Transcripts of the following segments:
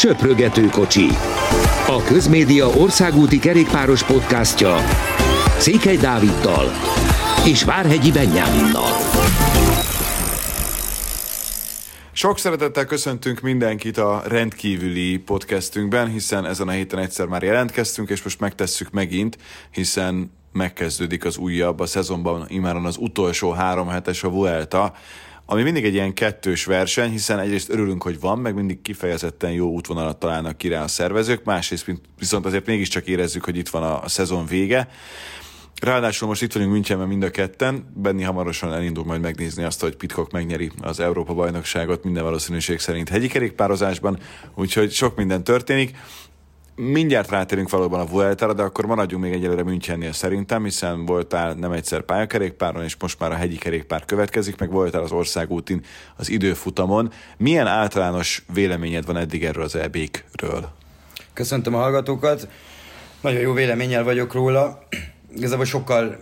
Söprögető kocsi. A Közmédia országúti kerékpáros podcastja Székely Dáviddal és Várhegyi Benyáminnal. Sok szeretettel köszöntünk mindenkit a rendkívüli podcastünkben, hiszen ezen a héten egyszer már jelentkeztünk, és most megtesszük megint, hiszen megkezdődik az újabb, a szezonban imáron az utolsó három hetes a Vuelta, ami mindig egy ilyen kettős verseny, hiszen egyrészt örülünk, hogy van, meg mindig kifejezetten jó útvonalat találnak ki rá a szervezők, másrészt viszont azért mégiscsak érezzük, hogy itt van a, szezon vége. Ráadásul most itt vagyunk Münchenben mind a ketten, Benni hamarosan elindul majd megnézni azt, hogy Pitcock megnyeri az Európa bajnokságot minden valószínűség szerint hegyi kerékpározásban, úgyhogy sok minden történik. Mindjárt rátérünk valóban a Vuelta-ra, de akkor maradjunk még egyelőre Münchennél szerintem, hiszen voltál nem egyszer pályakerékpáron, és most már a hegyi kerékpár következik, meg voltál az országútin az időfutamon. Milyen általános véleményed van eddig erről az EB-kről? Köszöntöm a hallgatókat. Nagyon jó véleménnyel vagyok róla. Igazából sokkal,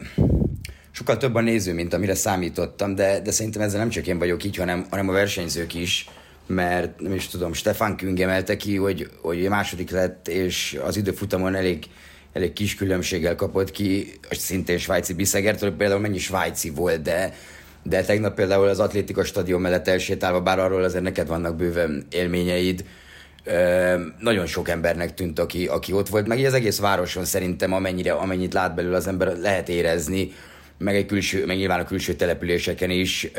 sokkal több a néző, mint amire számítottam, de, de szerintem ezzel nem csak én vagyok így, hanem, hanem a versenyzők is mert nem is tudom, Stefan Küng emelte ki, hogy, hogy második lett, és az időfutamon elég, elég kis különbséggel kapott ki, szintén svájci Biszegertől, például mennyi svájci volt, de, de tegnap például az atlétika stadion mellett elsétálva, bár arról azért neked vannak bőven élményeid, nagyon sok embernek tűnt, aki, aki ott volt, meg az egész városon szerintem amennyire, amennyit lát belőle az ember lehet érezni, meg, egy külső, meg nyilván a külső településeken is,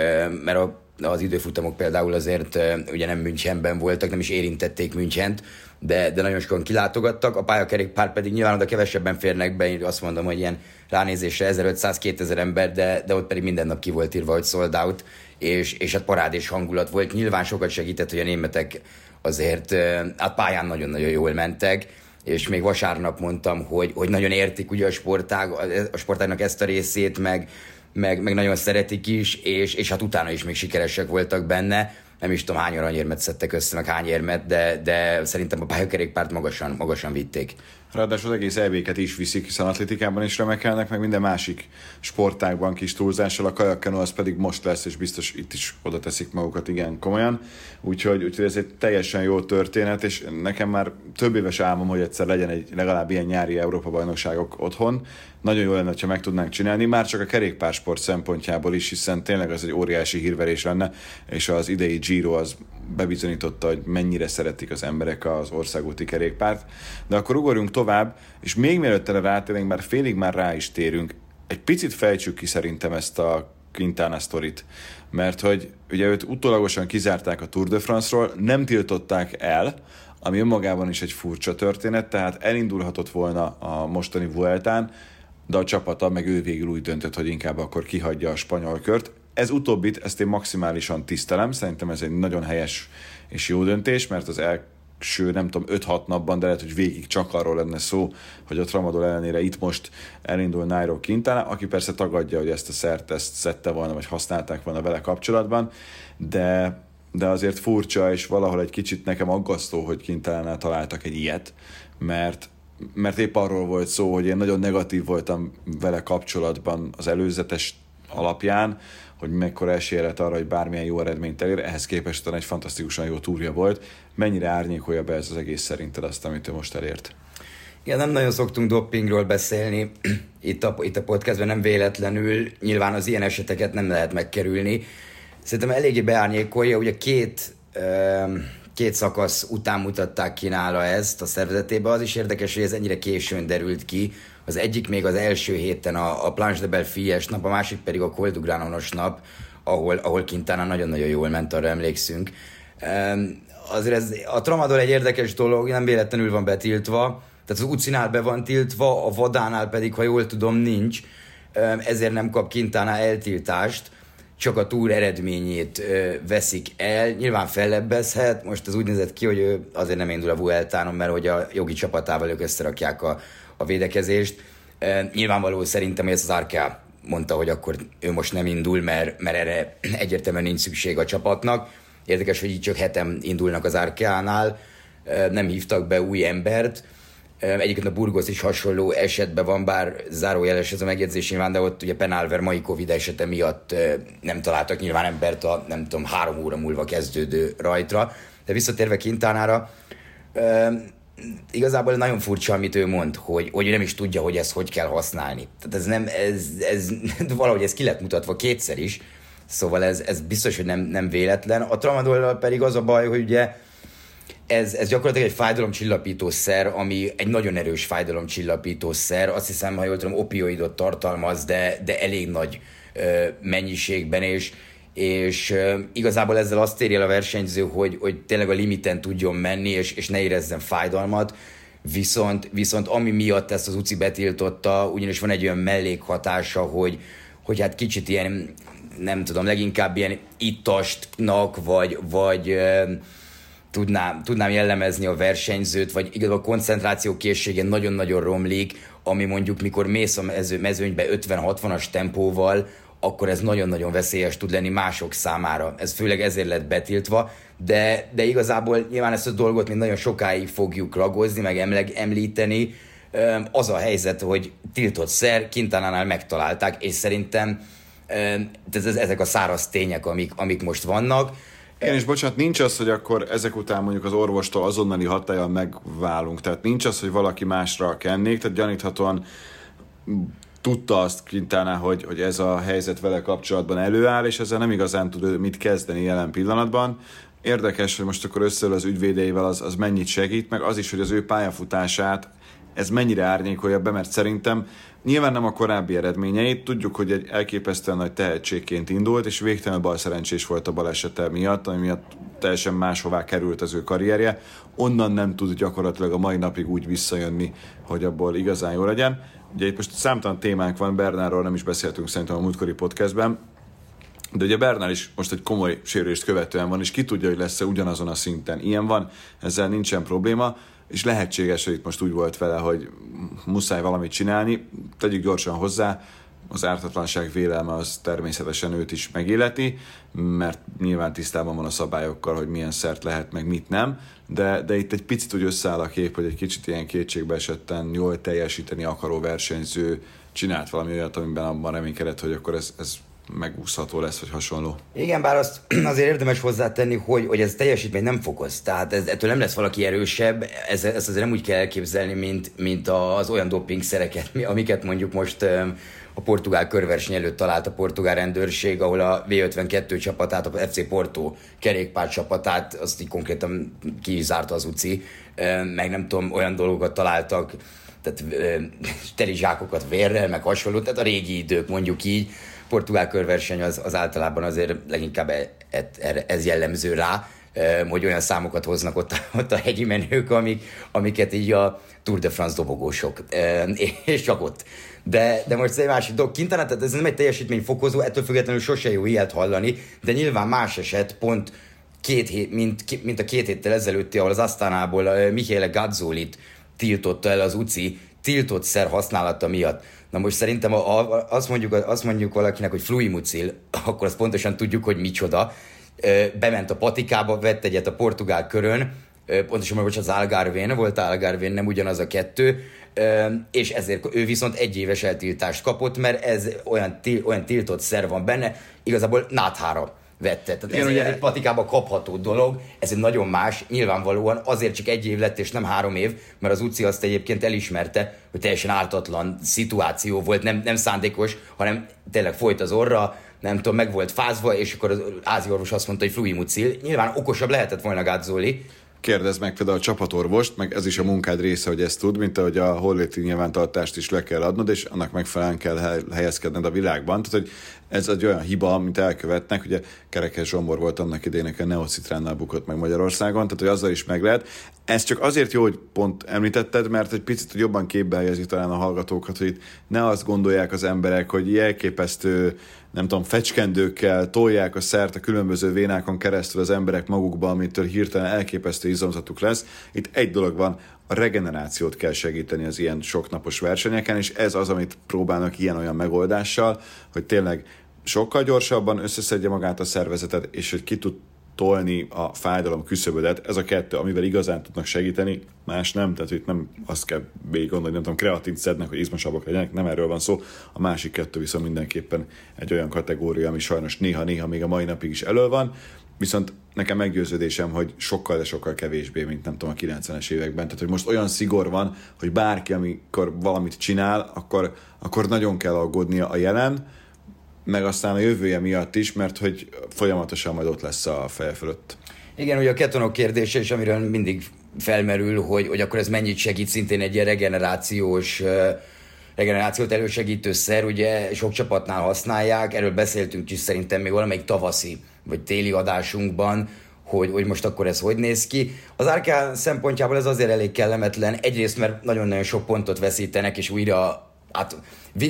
mert a az időfutamok például azért ugye nem Münchenben voltak, nem is érintették Münchent, de, de nagyon sokan kilátogattak, a pályakerékpár pedig nyilván oda kevesebben férnek be, én azt mondom, hogy ilyen ránézésre 1500-2000 ember, de, de ott pedig minden nap ki volt írva, hogy sold out, és, és hát parádés hangulat volt. Nyilván sokat segített, hogy a németek azért hát pályán nagyon-nagyon jól mentek, és még vasárnap mondtam, hogy, hogy nagyon értik ugye a sportág, a sportágnak ezt a részét, meg, meg, meg nagyon szeretik is, és, és hát utána is még sikeresek voltak benne. Nem is tudom hány aranyérmet szedtek össze, meg hány érmet, de, de szerintem a pályakerékpárt magasan, magasan vitték. Ráadásul az egész EB-ket is viszik, hiszen atlétikában is remekelnek, meg minden másik sportágban kis túlzással, a kajakkenó az pedig most lesz, és biztos itt is oda teszik magukat igen komolyan. Úgyhogy, úgyhogy ez egy teljesen jó történet, és nekem már több éves álmom, hogy egyszer legyen egy legalább ilyen nyári Európa-bajnokságok otthon. Nagyon jó lenne, ha meg tudnánk csinálni, már csak a kerékpársport szempontjából is, hiszen tényleg az egy óriási hírverés lenne, és az idei Giro az bebizonyította, hogy mennyire szeretik az emberek az országúti kerékpárt. De akkor ugorjunk tovább, és még mielőtt erre rátérünk, már félig már rá is térünk, egy picit fejtsük ki szerintem ezt a Quintana sztorit, mert hogy ugye őt utólagosan kizárták a Tour de France-ról, nem tiltották el, ami önmagában is egy furcsa történet, tehát elindulhatott volna a mostani Vueltán, de a csapata, meg ő végül úgy döntött, hogy inkább akkor kihagyja a spanyol kört. Ez utóbbit, ezt én maximálisan tisztelem, szerintem ez egy nagyon helyes és jó döntés, mert az első, nem tudom, 5-6 napban, de lehet, hogy végig csak arról lenne szó, hogy a tramadol ellenére itt most elindul Nairo Quintana, aki persze tagadja, hogy ezt a szert ezt szedte volna, vagy használták volna vele kapcsolatban, de de azért furcsa, és valahol egy kicsit nekem aggasztó, hogy Quintana találtak egy ilyet, mert mert épp arról volt szó, hogy én nagyon negatív voltam vele kapcsolatban az előzetes alapján, hogy mekkora esélye lett arra, hogy bármilyen jó eredményt elér, ehhez képest egy fantasztikusan jó túrja volt. Mennyire árnyékolja be ez az egész szerinted azt, amit ő most elért? Igen, nem nagyon szoktunk dopingról beszélni itt a, itt a podcastben, nem véletlenül. Nyilván az ilyen eseteket nem lehet megkerülni. Szerintem eléggé beárnyékolja, ugye két, két szakasz után mutatták ki nála ezt a szervezetébe. Az is érdekes, hogy ez ennyire későn derült ki, az egyik még az első héten a, a Planche de Belfies nap, a másik pedig a Coldugranonos nap, ahol, ahol Quintana nagyon-nagyon jól ment, arra emlékszünk. Azért ez, a tramadol egy érdekes dolog, nem véletlenül van betiltva, tehát az utcinál be van tiltva, a vadánál pedig, ha jól tudom, nincs, ezért nem kap Quintana eltiltást, csak a túr eredményét veszik el. Nyilván fellebbezhet, most az úgy nézett ki, hogy ő azért nem indul a Vueltánon, mert hogy a jogi csapatával ők összerakják a, a védekezést. Nyilvánvaló szerintem, hogy ez az Arkea mondta, hogy akkor ő most nem indul, mert, mert erre egyértelműen nincs szükség a csapatnak. Érdekes, hogy így csak hetem indulnak az Arkeánál, e, nem hívtak be új embert. Egyébként a Burgos is hasonló esetben van, bár zárójeles ez a megjegyzés nyilván, de ott ugye Penalver mai Covid esete miatt nem találtak nyilván embert a nem tudom, három óra múlva kezdődő rajtra. De visszatérve Kintánára, igazából nagyon furcsa, amit ő mond, hogy, hogy nem is tudja, hogy ezt hogy kell használni. Tehát ez nem, ez, ez valahogy ez ki lett mutatva kétszer is, szóval ez, ez biztos, hogy nem, nem véletlen. A tramadol pedig az a baj, hogy ugye ez, ez gyakorlatilag egy fájdalomcsillapító szer, ami egy nagyon erős fájdalomcsillapító szer. Azt hiszem, ha jól tudom, opioidot tartalmaz, de, de elég nagy ö, mennyiségben, és, és igazából ezzel azt érje a versenyző, hogy, hogy tényleg a limiten tudjon menni, és, és ne érezzen fájdalmat. Viszont, viszont ami miatt ezt az UCI betiltotta, ugyanis van egy olyan mellékhatása, hogy, hogy hát kicsit ilyen, nem tudom, leginkább ilyen ittastnak, vagy, vagy tudnám, tudnám jellemezni a versenyzőt, vagy igazából a koncentráció készsége nagyon-nagyon romlik, ami mondjuk mikor mész a mező, mezőnybe 50-60-as tempóval, akkor ez nagyon-nagyon veszélyes tud lenni mások számára. Ez főleg ezért lett betiltva, de, de igazából nyilván ezt a dolgot még nagyon sokáig fogjuk ragozni, meg emleg, említeni. Az a helyzet, hogy tiltott szer, Kintanánál megtalálták, és szerintem ez, ezek a száraz tények, amik, amik most vannak igen, és bocsánat, nincs az, hogy akkor ezek után mondjuk az orvostól azonnali hatája megválunk. Tehát nincs az, hogy valaki másra kennék, tehát gyaníthatóan tudta azt Quintana, hogy, hogy ez a helyzet vele kapcsolatban előáll, és ezzel nem igazán tud mit kezdeni jelen pillanatban. Érdekes, hogy most akkor összeül az ügyvédeivel, az, az mennyit segít, meg az is, hogy az ő pályafutását ez mennyire árnyékolja be, mert szerintem nyilván nem a korábbi eredményeit, tudjuk, hogy egy elképesztően nagy tehetségként indult, és végtelenül bal szerencsés volt a balesete miatt, ami miatt teljesen máshová került az ő karrierje. Onnan nem tud gyakorlatilag a mai napig úgy visszajönni, hogy abból igazán jó legyen. Ugye itt most számtalan témánk van, Bernárról nem is beszéltünk szerintem a múltkori podcastben, de ugye Bernál is most egy komoly sérülést követően van, és ki tudja, hogy lesz-e ugyanazon a szinten. Ilyen van, ezzel nincsen probléma és lehetséges, hogy itt most úgy volt vele, hogy muszáj valamit csinálni, tegyük gyorsan hozzá, az ártatlanság vélelme az természetesen őt is megéleti, mert nyilván tisztában van a szabályokkal, hogy milyen szert lehet, meg mit nem, de, de itt egy picit úgy összeáll a kép, hogy egy kicsit ilyen kétségbe esetten jól teljesíteni akaró versenyző csinált valami olyat, amiben abban reménykedett, hogy akkor ez, ez megúszható lesz, vagy hasonló. Igen, bár azt azért érdemes hozzátenni, hogy, hogy ez teljesítmény nem fokoz. Tehát ez, ettől nem lesz valaki erősebb, ez, ez azért nem úgy kell elképzelni, mint, mint az olyan dopingszereket, amiket mondjuk most a portugál körverseny előtt talált a portugál rendőrség, ahol a V52 csapatát, a FC Porto kerékpár csapatát, azt így konkrétan kizárta az UCI, meg nem tudom, olyan dolgokat találtak, tehát teli zsákokat vérrel, meg hasonló, tehát a régi idők mondjuk így, portugál körverseny az, az általában azért leginkább e, e, ez jellemző rá, hogy olyan számokat hoznak ott, ott a hegyi menők, amik, amiket így a Tour de France dobogósok, és csak ott. De, de most ez egy másik dolog. Kintana, tehát ez nem egy teljesítményfokozó, ettől függetlenül sose jó ilyet hallani, de nyilván más eset, pont két hét, mint, mint a két héttel ezelőtti, ahol az Asztánából Michele Gazzolit tiltotta el az UCI, tiltott szer használata miatt. Na most szerintem a, a, azt, mondjuk, azt mondjuk valakinek, hogy fluimucil, akkor azt pontosan tudjuk, hogy micsoda. Bement a patikába, vett egyet a portugál körön, pontosan most az Algarvén, volt Algarvén, nem ugyanaz a kettő, és ezért ő viszont egy éves eltiltást kapott, mert ez olyan, olyan tiltott szer van benne, igazából náthára vette. Tehát Igen, ez ugye... egy patikába kapható dolog, ez egy nagyon más, nyilvánvalóan azért csak egy év lett és nem három év, mert az UCI azt egyébként elismerte, hogy teljesen ártatlan szituáció volt, nem, nem szándékos, hanem tényleg folyt az orra, nem tudom, meg volt fázva, és akkor az ázi orvos azt mondta, hogy fluimucil. Nyilván okosabb lehetett volna Gazzoli, kérdezd meg például a csapatorvost, meg ez is a munkád része, hogy ezt tud, mint ahogy a holléti nyilvántartást is le kell adnod, és annak megfelelően kell helyezkedned a világban. Tehát, hogy ez egy olyan hiba, amit elkövetnek, ugye Kerekes Zsombor volt annak idének a Neocitránnál bukott meg Magyarországon, tehát hogy azzal is meg lehet. Ez csak azért jó, hogy pont említetted, mert egy picit jobban képbe helyezi talán a hallgatókat, hogy itt ne azt gondolják az emberek, hogy elképesztő nem tudom, fecskendőkkel tolják a szert a különböző vénákon keresztül az emberek magukba, amitől hirtelen elképesztő izomzatuk lesz. Itt egy dolog van, a regenerációt kell segíteni az ilyen soknapos versenyeken, és ez az, amit próbálnak ilyen-olyan megoldással, hogy tényleg sokkal gyorsabban összeszedje magát a szervezetet, és hogy ki tud tolni a fájdalom küszöbödet. Ez a kettő, amivel igazán tudnak segíteni, más nem, tehát itt nem azt kell végig gondolni, nem tudom, kreatint szednek, hogy izmosabbak legyenek, nem erről van szó. A másik kettő viszont mindenképpen egy olyan kategória, ami sajnos néha-néha még a mai napig is elő van, viszont nekem meggyőződésem, hogy sokkal, de sokkal kevésbé, mint nem tudom, a 90-es években. Tehát, hogy most olyan szigor van, hogy bárki, amikor valamit csinál, akkor, akkor nagyon kell aggódnia a jelen, meg aztán a jövője miatt is, mert hogy folyamatosan majd ott lesz a feje fölött. Igen, ugye a ketonok kérdése is, amiről mindig felmerül, hogy, hogy akkor ez mennyit segít szintén egy regenerációs regenerációt elősegítő szer, ugye sok csapatnál használják, erről beszéltünk is szerintem még valamelyik tavaszi vagy téli adásunkban, hogy, hogy most akkor ez hogy néz ki. Az Arkán szempontjából ez azért elég kellemetlen, egyrészt mert nagyon-nagyon sok pontot veszítenek, és újra hát,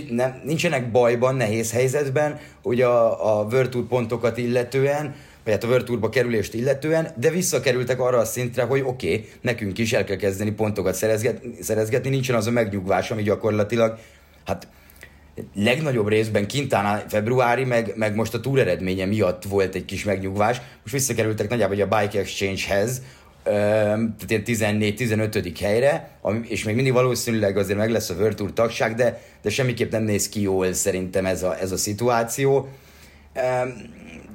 nem, nincsenek bajban, nehéz helyzetben, ugye a, a Tour pontokat illetően, vagy hát a Tourba kerülést illetően, de visszakerültek arra a szintre, hogy oké, okay, nekünk is el kell kezdeni pontokat szerezgetni, szerezgetni, nincsen az a megnyugvás, ami gyakorlatilag, hát legnagyobb részben kintán februári, meg, meg most a túr eredménye miatt volt egy kis megnyugvás. Most visszakerültek nagyjából a Bike Exchange-hez, tehát ilyen 14-15. helyre, és még mindig valószínűleg azért meg lesz a World Tour tagság, de, de semmiképp nem néz ki jól szerintem ez a, ez a szituáció.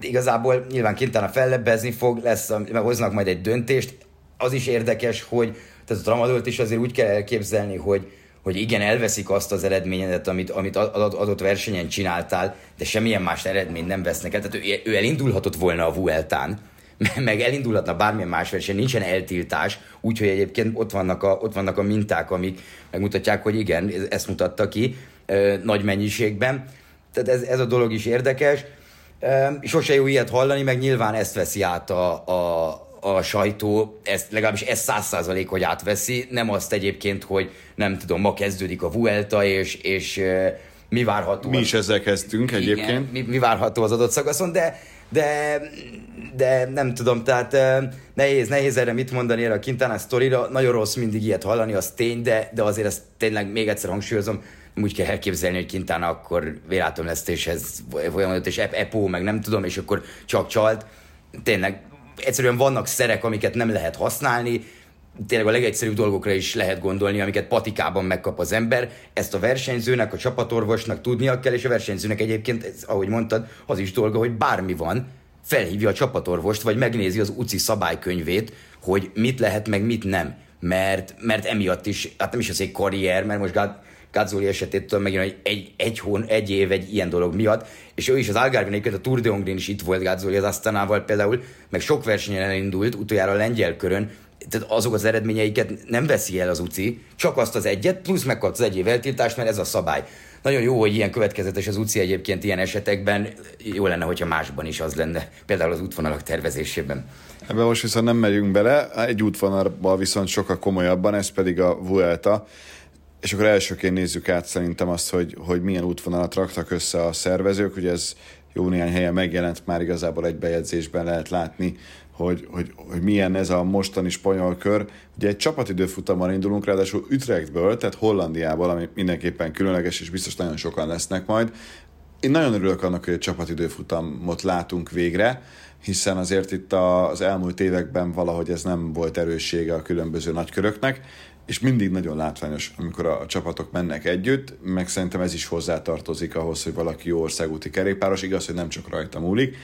Igazából nyilván Quintana fellebbezni fog, lesz, meg hoznak majd egy döntést. Az is érdekes, hogy tehát a Tramadolt is azért úgy kell elképzelni, hogy, hogy igen, elveszik azt az eredményedet, amit, amit adott versenyen csináltál, de semmilyen más eredményt nem vesznek el. Tehát ő, ő elindulhatott volna a Vueltán, meg elindulhatna bármilyen más verseny, nincsen eltiltás, úgyhogy egyébként ott vannak, a, ott vannak a minták, amik megmutatják, hogy igen, ezt mutatta ki nagy mennyiségben. Tehát ez, ez a dolog is érdekes. Sose jó ilyet hallani, meg nyilván ezt veszi át a, a, a sajtó, ezt, legalábbis ez száz százalék, hogy átveszi, nem azt egyébként, hogy nem tudom, ma kezdődik a Vuelta, és, és mi várható. Mi is ezzel kezdtünk egyébként. Igen, mi, mi várható az adott szakaszon, de, de, de nem tudom, tehát nehéz, nehéz erre mit mondani erre a Quintana sztorira, nagyon rossz mindig ilyet hallani, az tény, de, de azért ezt tényleg még egyszer hangsúlyozom, úgy kell elképzelni, hogy Quintana akkor vérátomlesztéshez folyamatot, és Epo, meg nem tudom, és akkor csak csalt. Tényleg egyszerűen vannak szerek, amiket nem lehet használni, tényleg a legegyszerűbb dolgokra is lehet gondolni, amiket patikában megkap az ember. Ezt a versenyzőnek, a csapatorvosnak tudnia kell, és a versenyzőnek egyébként, ez, ahogy mondtad, az is dolga, hogy bármi van, felhívja a csapatorvost, vagy megnézi az UCI szabálykönyvét, hogy mit lehet, meg mit nem. Mert, mert emiatt is, hát nem is az egy karrier, mert most Gazzoli esetét tudom megint, hogy egy, egy, hón, egy év egy ilyen dolog miatt, és ő is az Algarve a Tour de Hongrin is itt volt Gazzoli az Asztanával például, meg sok versenyen elindult, utoljára a lengyel körön, tehát azok az eredményeiket nem veszi el az UCI, csak azt az egyet, plusz megkapsz az egy év eltiltást, mert ez a szabály. Nagyon jó, hogy ilyen következetes az UCI egyébként ilyen esetekben, jó lenne, hogyha másban is az lenne, például az útvonalak tervezésében. Ebben most viszont nem megyünk bele, egy útvonalban viszont sokkal komolyabban, ez pedig a Vuelta, és akkor elsőként nézzük át szerintem azt, hogy, hogy milyen útvonalat raktak össze a szervezők, ugye ez jó néhány helyen megjelent, már igazából egy bejegyzésben lehet látni, hogy, hogy, hogy milyen ez a mostani spanyol kör. Ugye egy csapatidőfutammal indulunk, ráadásul Utrechtből, tehát Hollandiából, ami mindenképpen különleges, és biztos nagyon sokan lesznek majd. Én nagyon örülök annak, hogy egy csapatidőfutamot látunk végre, hiszen azért itt az elmúlt években valahogy ez nem volt erőssége a különböző nagyköröknek, és mindig nagyon látványos, amikor a csapatok mennek együtt, meg szerintem ez is hozzátartozik ahhoz, hogy valaki jó országúti kerékpáros, igaz, hogy nem csak rajta múlik.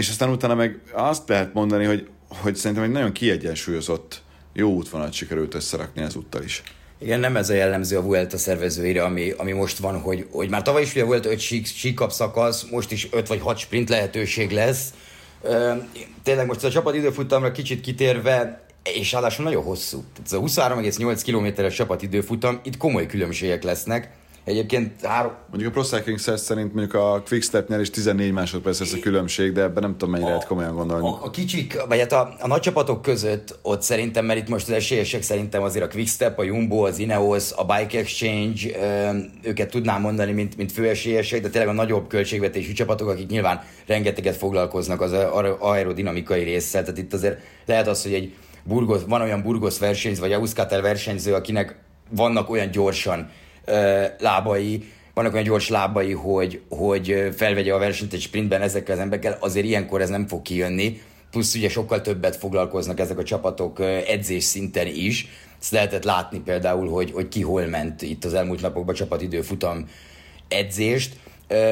És aztán utána meg azt lehet mondani, hogy, hogy szerintem egy nagyon kiegyensúlyozott jó útvonalat sikerült összerakni az úttal is. Igen, nem ez a jellemző a Vuelta szervezőire, ami, ami most van, hogy, hogy már tavaly is ugye volt öt sík, síkap szakasz, most is öt vagy hat sprint lehetőség lesz. Tényleg most a csapat időfutamra kicsit kitérve, és ráadásul nagyon hosszú. Ez a 23,8 kilométeres csapatidőfutam, itt komoly különbségek lesznek. Egyébként három... Mondjuk a Pro Cycling szerint mondjuk a Quickstepnél is 14 másodperc lesz a különbség, de ebben nem tudom mennyire lehet komolyan gondolni. A, a kicsik, vagy hát a, a nagy csapatok között ott szerintem, mert itt most az esélyesek szerintem azért a Quickstep, a Jumbo, az Ineos, a Bike Exchange, őket tudnám mondani, mint, mint főesélyesek, de tényleg a nagyobb költségvetésű csapatok, akik nyilván rengeteget foglalkoznak az aerodinamikai résszel, tehát itt azért lehet az, hogy egy Burgos, van olyan Burgos versenyző, vagy Euskatel versenyző, akinek vannak olyan gyorsan lábai, vannak olyan gyors lábai, hogy, hogy felvegye a versenyt egy sprintben ezekkel az emberekkel, azért ilyenkor ez nem fog kijönni, plusz ugye sokkal többet foglalkoznak ezek a csapatok edzés szinten is. Ezt lehetett látni például, hogy, hogy ki hol ment itt az elmúlt napokban csapatidő futam edzést.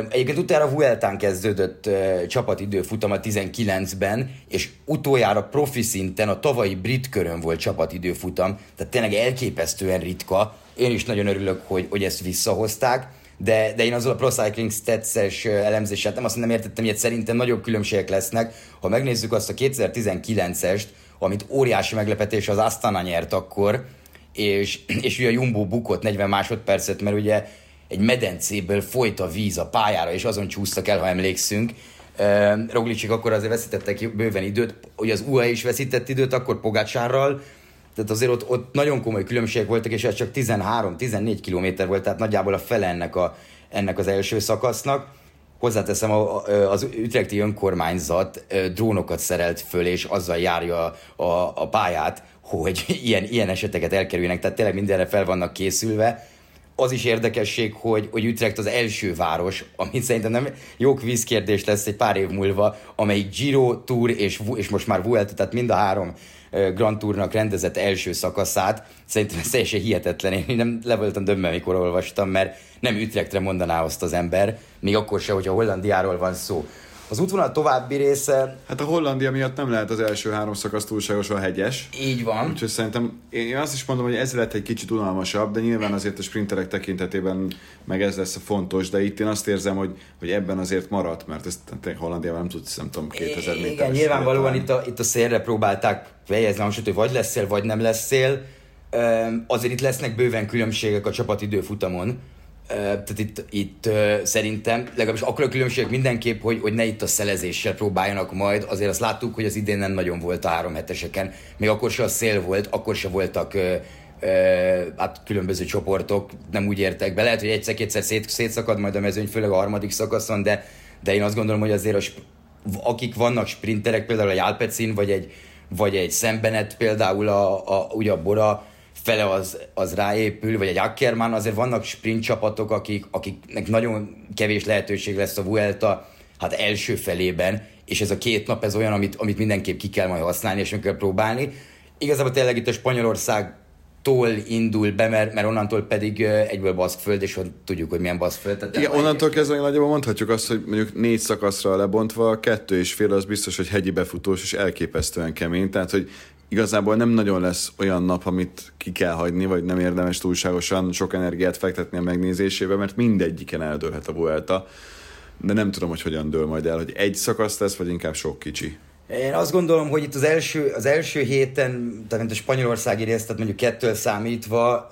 Egyébként utána a Vueltán kezdődött futama 19-ben, és utoljára profi szinten a tavalyi brit körön volt csapatidő futam, tehát tényleg elképesztően ritka. Én is nagyon örülök, hogy, hogy ezt visszahozták, de, de én azzal a Pro Cycling Stats-es elemzéssel nem azt nem értettem, hogy szerintem nagyobb különbségek lesznek. Ha megnézzük azt a 2019-est, amit óriási meglepetés az Astana nyert akkor, és, és ugye a Jumbo bukott 40 másodpercet, mert ugye egy medencéből folyt a víz a pályára, és azon csúsztak el, ha emlékszünk. Uh, Roglicsik akkor azért veszítettek bőven időt, hogy az UAE is veszített időt, akkor Pogácsárral, tehát azért ott, ott nagyon komoly különbségek voltak, és ez csak 13-14 kilométer volt, tehát nagyjából a fele ennek, a, ennek az első szakasznak. Hozzáteszem, az ütrekti önkormányzat drónokat szerelt föl, és azzal járja a, a pályát, hogy ilyen, ilyen eseteket elkerüljenek, tehát tényleg mindenre fel vannak készülve az is érdekesség, hogy, hogy Utrecht az első város, amit szerintem nem jó kvízkérdés lesz egy pár év múlva, amelyik Giro, Tour és, és most már Vuelta, tehát mind a három Grand Tournak rendezett első szakaszát. Szerintem ez teljesen hihetetlen. Én nem le voltam döbben, mikor olvastam, mert nem Utrechtre mondaná azt az ember, még akkor se, hogyha Hollandiáról van szó. Az útvonal további része... Hát a Hollandia miatt nem lehet az első három szakasz túlságosan hegyes. Így van. Úgyhogy szerintem én azt is mondom, hogy ez lett egy kicsit unalmasabb, de nyilván azért a sprinterek tekintetében meg ez lesz a fontos, de itt én azt érzem, hogy, hogy ebben azért maradt, mert ezt Hollandiában nem tudsz, nem tudom, 2000 méter. Igen, nyilvánvalóan itt a, itt a szélre próbálták fejezni, hogy vagy lesz szél, vagy nem lesz szél. Azért itt lesznek bőven különbségek a csapatidő futamon tehát itt, itt szerintem legalábbis akkor a különbség mindenképp, hogy, hogy ne itt a szelezéssel próbáljanak majd. Azért azt láttuk, hogy az idén nem nagyon volt a három heteseken. Még akkor se a szél volt, akkor se voltak hát különböző csoportok, nem úgy értek be. Lehet, hogy egyszer-kétszer szét, szétszakad majd a mezőny, főleg a harmadik szakaszon, de, de én azt gondolom, hogy azért a, akik vannak sprinterek, például a Jálpecin, vagy egy, vagy egy Szembenet, például a, a, ugye a Bora, fele az, az ráépül, vagy egy Ackermann, azért vannak sprint csapatok, akik, akiknek nagyon kevés lehetőség lesz a Vuelta hát első felében, és ez a két nap ez olyan, amit, amit mindenképp ki kell majd használni, és meg kell próbálni. Igazából tényleg itt a Spanyolország tól indul be, mert, mert onnantól pedig egyből baszkföld, és tudjuk, hogy milyen baszkföld. Tehát Igen, onnantól kezdve nagyjából mondhatjuk azt, hogy mondjuk négy szakaszra lebontva, kettő és fél az biztos, hogy hegyi befutós, és elképesztően kemény, tehát hogy igazából nem nagyon lesz olyan nap, amit ki kell hagyni, vagy nem érdemes túlságosan sok energiát fektetni a megnézésébe, mert mindegyiken eldőlhet a Vuelta. De nem tudom, hogy hogyan dől majd el, hogy egy szakasz lesz, vagy inkább sok kicsi. Én azt gondolom, hogy itt az első, az első héten, tehát a spanyolországi részt, tehát mondjuk kettől számítva,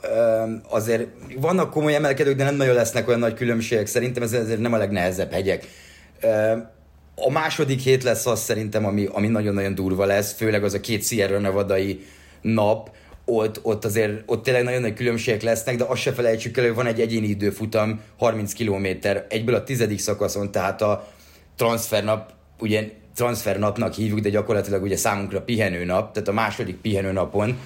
azért vannak komoly emelkedők, de nem nagyon lesznek olyan nagy különbségek. Szerintem ez azért nem a legnehezebb hegyek. A második hét lesz az szerintem, ami, ami nagyon-nagyon durva lesz, főleg az a két Sierra Nevadai nap, ott, ott azért ott tényleg nagyon nagy különbségek lesznek, de azt se felejtsük el, hogy van egy egyéni időfutam, 30 km, egyből a tizedik szakaszon, tehát a transfernap, ugye transfernapnak hívjuk, de gyakorlatilag ugye számunkra pihenőnap, tehát a második pihenőnapon,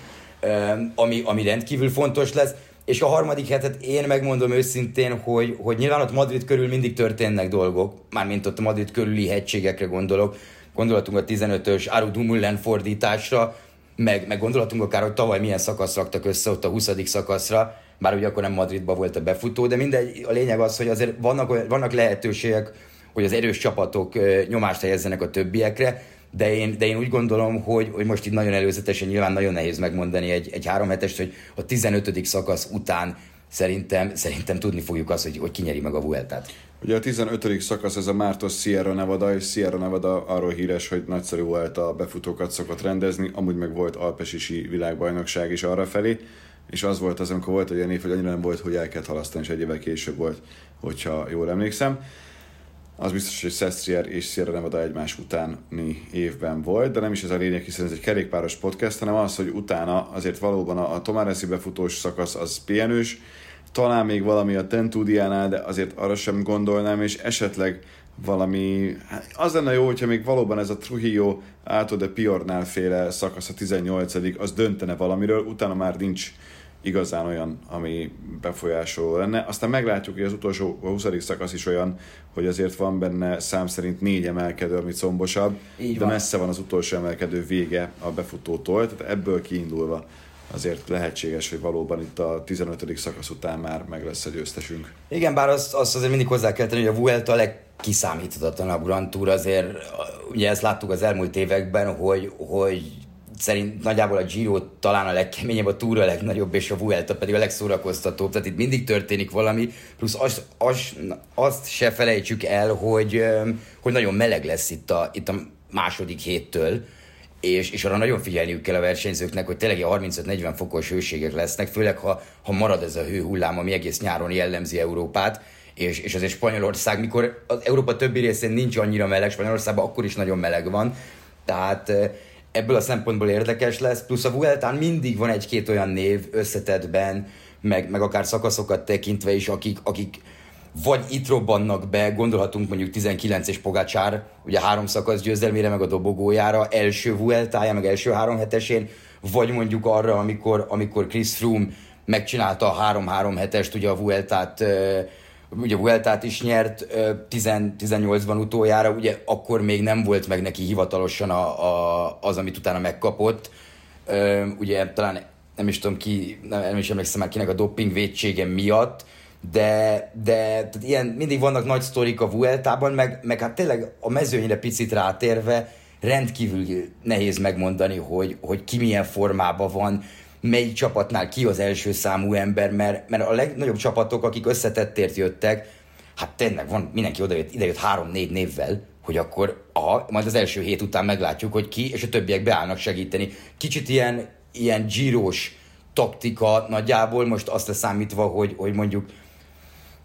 ami, ami rendkívül fontos lesz, és a harmadik hetet én megmondom őszintén, hogy, hogy nyilván ott Madrid körül mindig történnek dolgok, mármint ott a Madrid körüli hegységekre gondolok, gondolatunk a 15-ös Aru Dumullen fordításra, meg, meg gondolatunk akár, hogy tavaly milyen szakasz raktak össze ott a 20. szakaszra, bár ugye akkor nem Madridba volt a befutó, de mindegy, a lényeg az, hogy azért vannak, vannak lehetőségek, hogy az erős csapatok nyomást helyezzenek a többiekre, de én, de én úgy gondolom, hogy, hogy most itt nagyon előzetesen nyilván nagyon nehéz megmondani egy, egy három hetest, hogy a 15. szakasz után szerintem, szerintem tudni fogjuk azt, hogy, hogy ki nyeri meg a Vueltát. Ugye a 15. szakasz ez a Mártos Sierra Nevada, és Sierra Nevada arról híres, hogy nagyszerű volt a befutókat szokott rendezni, amúgy meg volt Alpesisi világbajnokság is arra felé, és az volt az, amikor volt egy ilyen év, hogy annyira nem volt, hogy el kellett halasztani, és egy évvel később volt, hogyha jól emlékszem az biztos, hogy Szestrier és Sierra Nevada egymás utáni évben volt, de nem is ez a lényeg, hiszen ez egy kerékpáros podcast, hanem az, hogy utána azért valóban a, a Tomaresi befutós szakasz az pihenős, talán még valami a Tentudiánál, de azért arra sem gondolnám, és esetleg valami, hát az lenne jó, hogyha még valóban ez a Trujillo Alto de Piornál féle szakasz a 18 az döntene valamiről, utána már nincs igazán olyan, ami befolyásoló lenne. Aztán meglátjuk, hogy az utolsó, a 20. szakasz is olyan, hogy azért van benne szám szerint négy emelkedő, amit szombosabb, Így de van. messze van az utolsó emelkedő vége a befutótól, tehát ebből kiindulva azért lehetséges, hogy valóban itt a 15. szakasz után már meg lesz a győztesünk. Igen, bár azt, azt azért mindig hozzá kell tenni, hogy a Vuelta a legkiszámíthatatlanabb Grand Tour, azért ugye ezt láttuk az elmúlt években, hogy, hogy szerint nagyjából a Giro talán a legkeményebb, a Tour a legnagyobb, és a Vuelta pedig a legszórakoztatóbb. Tehát itt mindig történik valami, plusz azt, azt, azt se felejtsük el, hogy, hogy nagyon meleg lesz itt a, itt a második héttől, és, és arra nagyon figyelniük kell a versenyzőknek, hogy tényleg 35-40 fokos hőségek lesznek, főleg ha, ha marad ez a hőhullám, ami egész nyáron jellemzi Európát, és, és azért Spanyolország, mikor az Európa többi részén nincs annyira meleg, Spanyolországban akkor is nagyon meleg van, tehát ebből a szempontból érdekes lesz, plusz a Vueltán mindig van egy-két olyan név összetettben, meg, meg akár szakaszokat tekintve is, akik, akik vagy itt robbannak be, gondolhatunk mondjuk 19 és Pogácsár, ugye három szakasz győzelmére, meg a dobogójára, első Vueltája, meg első három hetesén, vagy mondjuk arra, amikor, amikor Chris Froome megcsinálta a 3-3 hetest, ugye a Vueltát ugye Vueltát is nyert 18-ban utoljára, ugye akkor még nem volt meg neki hivatalosan a, a, az, amit utána megkapott. Ugye talán nem is tudom ki, nem, nem is emlékszem már kinek a doping védsége miatt, de, de tehát ilyen, mindig vannak nagy sztorik a Vueltában, meg, meg hát tényleg a mezőnyre picit rátérve rendkívül nehéz megmondani, hogy, hogy ki milyen formában van, melyik csapatnál ki az első számú ember, mert, mert a legnagyobb csapatok, akik összetettért jöttek, hát tényleg van, mindenki odajött, idejött három-négy névvel, hogy akkor a, majd az első hét után meglátjuk, hogy ki, és a többiek beállnak segíteni. Kicsit ilyen, ilyen gyíros taktika nagyjából, most azt leszámítva, hogy, hogy mondjuk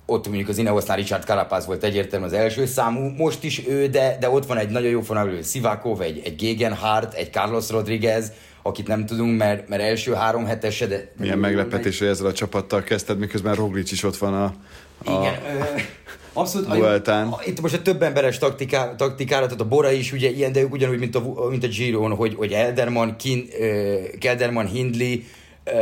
ott mondjuk az Ineosznál Richard Carapaz volt egyértelműen az első számú, most is ő, de, de ott van egy nagyon jó fonalő Sivakov, egy, egy Gegenhardt, egy Carlos Rodriguez, akit nem tudunk, mert, mert első három hetese, de... Milyen meglepetés, hogy ezzel a csapattal kezdted, miközben Roglic is ott van a, a Igen, ö, abszolút. A, itt most a több emberes taktiká, taktikára, tehát a Bora is ugye ilyen, de ők ugyanúgy, mint a, mint a Giron, hogy, hogy Elderman, Kin, uh, Kelderman, Hindley, uh,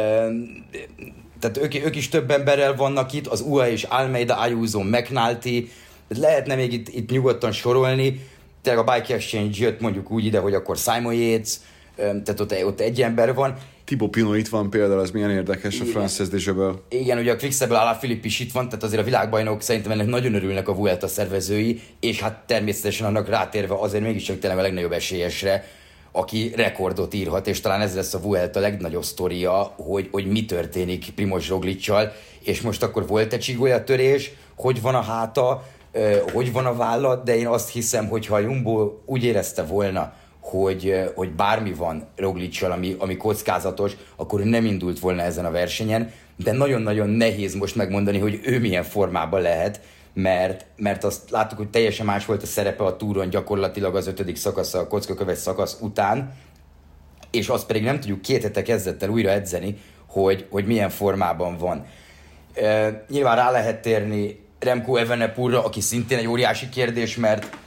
tehát ők, ők is több emberrel vannak itt, az UA és Almeida, Ayuso, McNulty, lehetne még itt, itt nyugodtan sorolni, tényleg a Bike Exchange jött mondjuk úgy ide, hogy akkor Simon Yates, tehát ott, ott egy ember van. Thibaut Pinot itt van például, az milyen érdekes a Frances Dejabel. Igen, ugye a Quickstep-ből Alá Filip is itt van, tehát azért a világbajnok szerintem ennek nagyon örülnek a Vuelta szervezői, és hát természetesen annak rátérve azért mégiscsak tényleg a legnagyobb esélyesre, aki rekordot írhat, és talán ez lesz a Vuelta legnagyobb sztoria, hogy, hogy mi történik Primoz Roglicsal, és most akkor volt egy törés, hogy van a háta, hogy van a vállat, de én azt hiszem, hogy ha a Jumbo úgy érezte volna, hogy, hogy bármi van Roglicsal, ami, ami kockázatos, akkor nem indult volna ezen a versenyen, de nagyon-nagyon nehéz most megmondani, hogy ő milyen formában lehet, mert, mert azt láttuk, hogy teljesen más volt a szerepe a túron gyakorlatilag az ötödik szakasz, a kockaköves szakasz után, és azt pedig nem tudjuk két hete kezdett el újra edzeni, hogy, hogy milyen formában van. E, nyilván rá lehet térni Remco Evenepurra, aki szintén egy óriási kérdés, mert,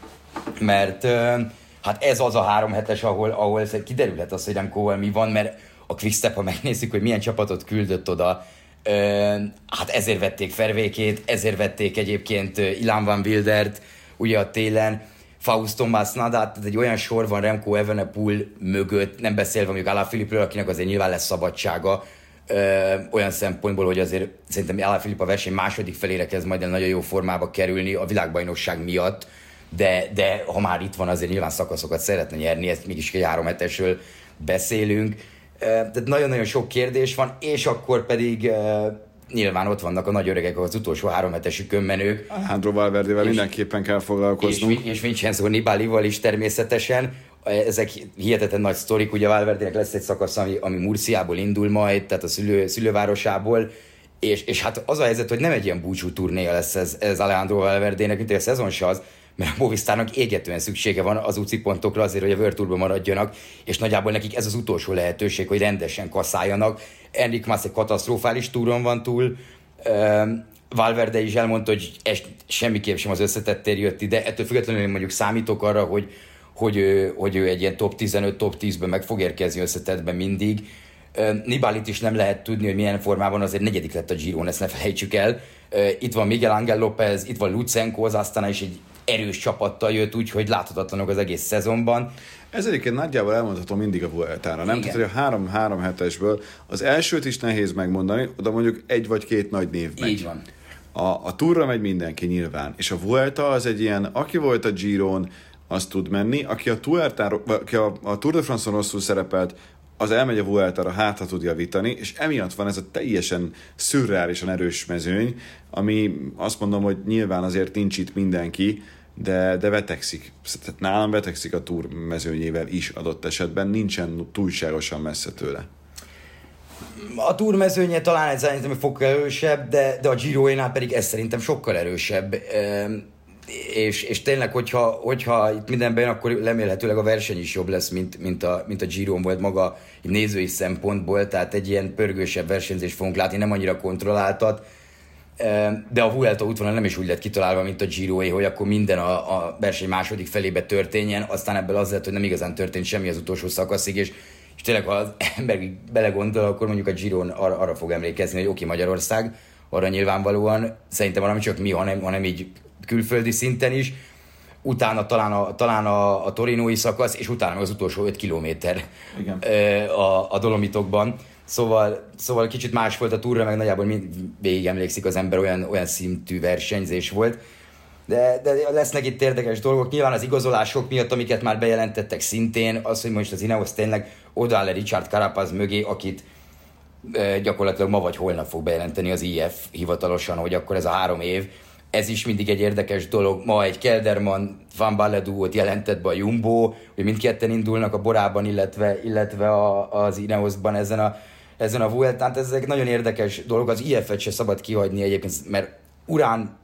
mert e, hát ez az a három hetes, ahol, ahol kiderülhet az, hogy Remco mi van, mert a Quickstep, ha megnézzük, hogy milyen csapatot küldött oda, hát ezért vették Fervékét, ezért vették egyébként Ilan Van Wildert, ugye a télen, Fausto Masnadát, tehát egy olyan sor van Remco Evenepoel mögött, nem beszélve mondjuk Alá Filipről, akinek azért nyilván lesz szabadsága, ö, olyan szempontból, hogy azért szerintem Alá Filip a verseny második felére kezd majd nagyon jó formába kerülni a világbajnokság miatt, de, de ha már itt van, azért nyilván szakaszokat szeretne nyerni, ezt mégis egy három hetesről beszélünk tehát nagyon-nagyon sok kérdés van, és akkor pedig nyilván ott vannak a nagy öregek, az utolsó három hetesükön menők. Alejandro Valverdével mindenképpen kell foglalkoznunk. És, és Vincenzo Nibalival is természetesen. Ezek hihetetlen nagy sztorik, ugye Valverdének lesz egy szakasz, ami, ami Murciából indul majd, tehát a szülő, szülővárosából, és, és hát az a helyzet, hogy nem egy ilyen búcsú turnéja lesz ez, ez Alejandro Valverdének, mint a szezon se az, mert a Movistarnak égetően szüksége van az UCI pontokra azért, hogy a World maradjanak, és nagyjából nekik ez az utolsó lehetőség, hogy rendesen kaszáljanak. Enrik Mas egy katasztrofális túron van túl, Valverde is elmondta, hogy ez semmiképp sem az összetettér jött ide, ettől függetlenül mondjuk számítok arra, hogy, hogy, hogy ő egy ilyen top 15, top 10-ben meg fog érkezni összetettben mindig. Nibalit is nem lehet tudni, hogy milyen formában azért negyedik lett a Giron, ezt ne felejtsük el. Itt van Miguel Angel López, itt van Lucenko, az aztán is egy erős csapattal jött, úgyhogy láthatatlanok az egész szezonban. Ez egyébként nagyjából elmondható mindig a Vueltára, nem? Igen. Tehát, hogy a három-három hetesből az elsőt is nehéz megmondani, oda mondjuk egy vagy két nagy név megy. Így van. A, a túra megy mindenki nyilván, és a Vuelta az egy ilyen, aki volt a Giron, az tud menni, aki a, Tuertáro, aki a, a Tour de France-on rosszul szerepelt, az elmegy a Vuelta-ra, hát ha tud javítani, és emiatt van ez a teljesen szürreálisan erős mezőny, ami azt mondom, hogy nyilván azért nincs itt mindenki, de, de vetekszik. Tehát nálam vetekszik a túr mezőnyével is adott esetben, nincsen túlságosan messze tőle. A túrmezőnye talán egy szerintem fokkal erősebb, de, de a giro pedig ez szerintem sokkal erősebb. És, és tényleg, hogyha, hogyha itt mindenben akkor remélhetőleg a verseny is jobb lesz, mint, mint a, mint a Giron volt maga nézői szempontból, tehát egy ilyen pörgősebb versenyzést fogunk látni, nem annyira kontrolláltat. De a Vuelta útvonal nem is úgy lett kitalálva, mint a giro hogy akkor minden a, a verseny második felébe történjen, aztán ebből az lett, hogy nem igazán történt semmi az utolsó szakaszig, és és tényleg, ha az ember belegondol, akkor mondjuk a Giron arra, arra fog emlékezni, hogy oké, Magyarország, arra nyilvánvalóan, szerintem nem csak mi, hanem, hanem így külföldi szinten is, utána talán a, talán a, a torinói szakasz, és utána meg az utolsó 5 kilométer Igen. a, a Dolomitokban. Szóval, szóval kicsit más volt a túra, meg nagyjából mind, végig emlékszik az ember, olyan, olyan szintű versenyzés volt. De, de lesznek itt érdekes dolgok. Nyilván az igazolások miatt, amiket már bejelentettek szintén, az, hogy most az Ineos tényleg odaáll le Richard Carapaz mögé, akit e, gyakorlatilag ma vagy holnap fog bejelenteni az IF hivatalosan, hogy akkor ez a három év. Ez is mindig egy érdekes dolog. Ma egy Kelderman Van Balle duót jelentett be a Jumbo, hogy mindketten indulnak a Borában, illetve, illetve a, az Ineosban ezen a, ezen a Vueltán. Tehát ezek nagyon érdekes dolgok. Az IF-et se szabad kihagyni egyébként, mert Urán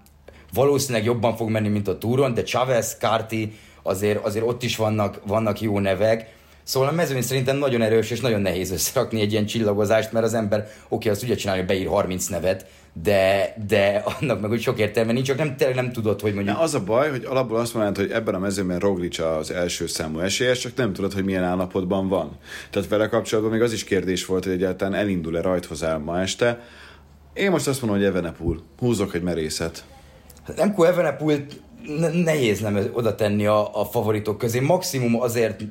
valószínűleg jobban fog menni, mint a túron, de Chavez, Carti, azért, azért ott is vannak, vannak jó nevek. Szóval a mezőny szerintem nagyon erős, és nagyon nehéz összerakni egy ilyen csillagozást, mert az ember, oké, azt ugye csinálja, hogy beír 30 nevet, de, de annak meg úgy sok értelme nincs, csak nem, tényleg nem tudod, hogy mondjuk... Na, az a baj, hogy alapból azt mondanád, hogy ebben a mezőben Roglic az első számú esélyes, csak nem tudod, hogy milyen állapotban van. Tehát vele kapcsolatban még az is kérdés volt, hogy egyáltalán elindul-e rajthoz ma este. Én most azt mondom, hogy Evenepul. Húzok egy merészet. Remco Evenepoel nehéz nem oda tenni a, a favoritok közé. Maximum azért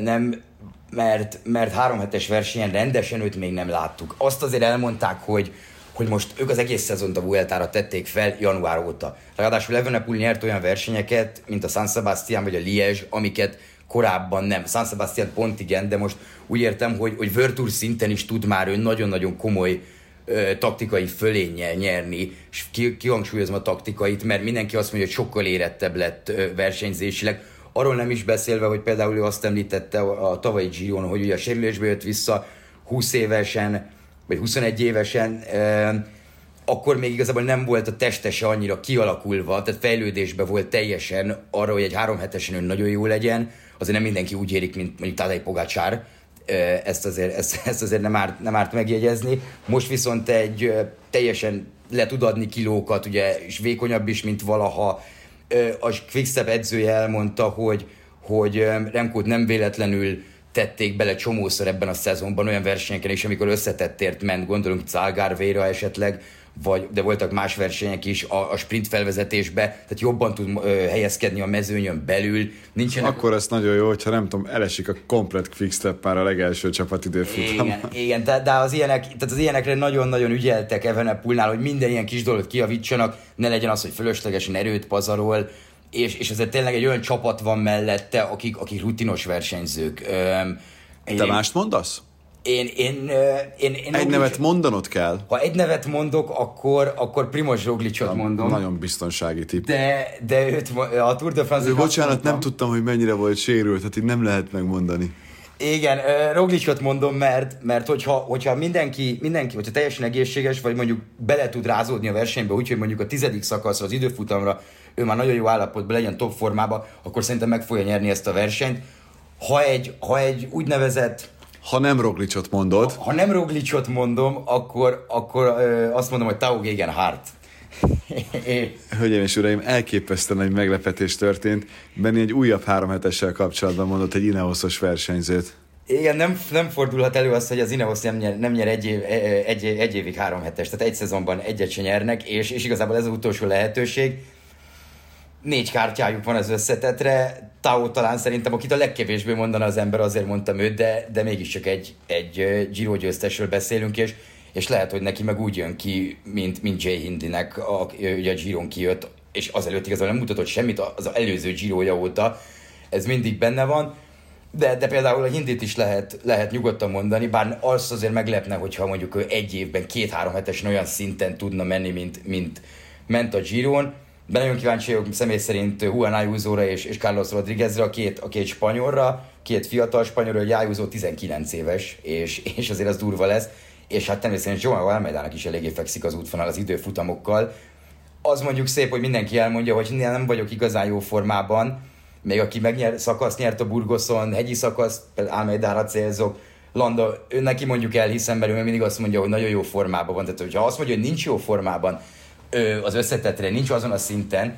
nem, mert, mert három hetes versenyen rendesen őt még nem láttuk. Azt azért elmondták, hogy, hogy most ők az egész szezont a Vueltára tették fel január óta. Ráadásul Evenepoel nyert olyan versenyeket, mint a San Sebastian vagy a Liège, amiket korábban nem. San Sebastian pont igen, de most úgy értem, hogy, hogy Virtus szinten is tud már ő nagyon-nagyon komoly ö, taktikai fölénnyel nyerni, és ki, kihangsúlyozom a taktikait, mert mindenki azt mondja, hogy sokkal érettebb lett ö, versenyzésileg. Arról nem is beszélve, hogy például ő azt említette a, tavalyi Giron, hogy ugye a sérülésbe jött vissza 20 évesen, vagy 21 évesen, akkor még igazából nem volt a testese annyira kialakulva, tehát fejlődésbe volt teljesen arra, hogy egy három hetesen ön nagyon jó legyen, azért nem mindenki úgy érik, mint mondjuk Tadej Pogácsár, ezt azért, ezt, ezt azért nem, árt, nem árt megjegyezni. Most viszont egy teljesen le tud adni kilókat, ugye, és vékonyabb is, mint valaha. A Quickstep edzője elmondta, hogy, hogy Remkót nem véletlenül tették bele csomószor ebben a szezonban olyan versenyeken is, amikor összetettért ment, gondolunk Zalgárvéra esetleg, vagy, de voltak más versenyek is a, a sprint felvezetésbe, tehát jobban tud ö, helyezkedni a mezőnyön belül. Nincsenek... Akkor ez nagyon jó, hogyha nem tudom, elesik a komplet quickstep már a legelső csapat időfutam. Igen, igen de, de az, ilyenek, tehát az ilyenekre nagyon-nagyon ügyeltek Evenepulnál, hogy minden ilyen kis dolgot kiavítsanak, ne legyen az, hogy fölöslegesen erőt pazarol, és, és ezért tényleg egy olyan csapat van mellette, akik, akik rutinos versenyzők. Öm, Te mást mondasz? Én, én, én, én egy nevet mondanod kell. Ha egy nevet mondok, akkor, akkor Primoz Roglicot mondom. Nagyon biztonsági tipp. De, de őt, a Tour de France... Bocsánat, nem tudtam, hogy mennyire volt sérült, hát így nem lehet megmondani. Igen, Roglicot mondom, mert, mert hogyha, hogyha mindenki, mindenki, hogyha teljesen egészséges, vagy mondjuk bele tud rázódni a versenybe, úgyhogy mondjuk a tizedik szakaszra, az időfutamra ő már nagyon jó állapotban legyen top formába, akkor szerintem meg fogja nyerni ezt a versenyt. Ha egy, ha egy úgynevezett ha nem Roglicot mondod. Ha, ha nem Roglicot mondom, akkor, akkor ö, azt mondom, hogy Tau Gegen Hart. Hölgyeim és uraim, elképesztően egy meglepetés történt. Benni egy újabb három hetessel kapcsolatban mondott egy Ineosos versenyzőt. Igen, nem, nem fordulhat elő az, hogy az Ineos nem nyer, nem nyer egy, év, egy, egy évig három hetes, tehát egy szezonban egyet se nyernek, és, és igazából ez az utolsó lehetőség. négy kártyájuk van az összetetre, Tao talán szerintem, akit a legkevésbé mondana az ember, azért mondtam őt, de, de mégiscsak egy, egy Giro győztesről beszélünk, és, és lehet, hogy neki meg úgy jön ki, mint, mint Jay Hindinek, a, ugye a Giron kijött, és azelőtt igazából nem mutatott semmit az előző Giroja óta, ez mindig benne van, de, de például a hindit is lehet, lehet nyugodtan mondani, bár az azért meglepne, hogyha mondjuk ő egy évben két-három hetesen olyan szinten tudna menni, mint, mint ment a Giron. De nagyon kíváncsi vagyok személy szerint Juan Ayuso-ra és, és Carlos Rodriguezre, a két, a két spanyolra, két fiatal spanyolra, hogy Ayuso 19 éves, és, és azért az durva lesz. És hát természetesen Joao Almeidának is eléggé fekszik az útvonal az időfutamokkal. Az mondjuk szép, hogy mindenki elmondja, hogy nem vagyok igazán jó formában, még aki megnyer, szakasz nyert a Burgoszon, hegyi szakasz, Almeidára célzok, Landa, ő neki mondjuk elhiszem, mert ő mindig azt mondja, hogy nagyon jó formában van. Tehát, hogyha azt mondja, hogy nincs jó formában, az összetetre nincs azon a szinten,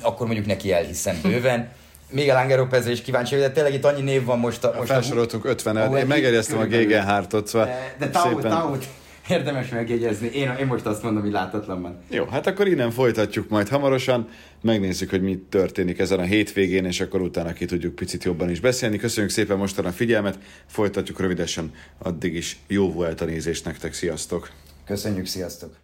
akkor mondjuk neki elhiszem bőven. Miguel Ángel Lópezre is kíváncsi de tényleg itt annyi név van most. A, most Felsoroltunk 50 et én megjegyeztem a Gegenhártot, szóval De, de Taut, szépen... Taut, érdemes megjegyezni. Én, én most azt mondom, hogy látatlanban. Jó, hát akkor innen folytatjuk majd hamarosan. Megnézzük, hogy mi történik ezen a hétvégén, és akkor utána ki tudjuk picit jobban is beszélni. Köszönjük szépen mostan a figyelmet, folytatjuk rövidesen. Addig is jó volt a nézést nektek, sziasztok! Köszönjük, sziasztok!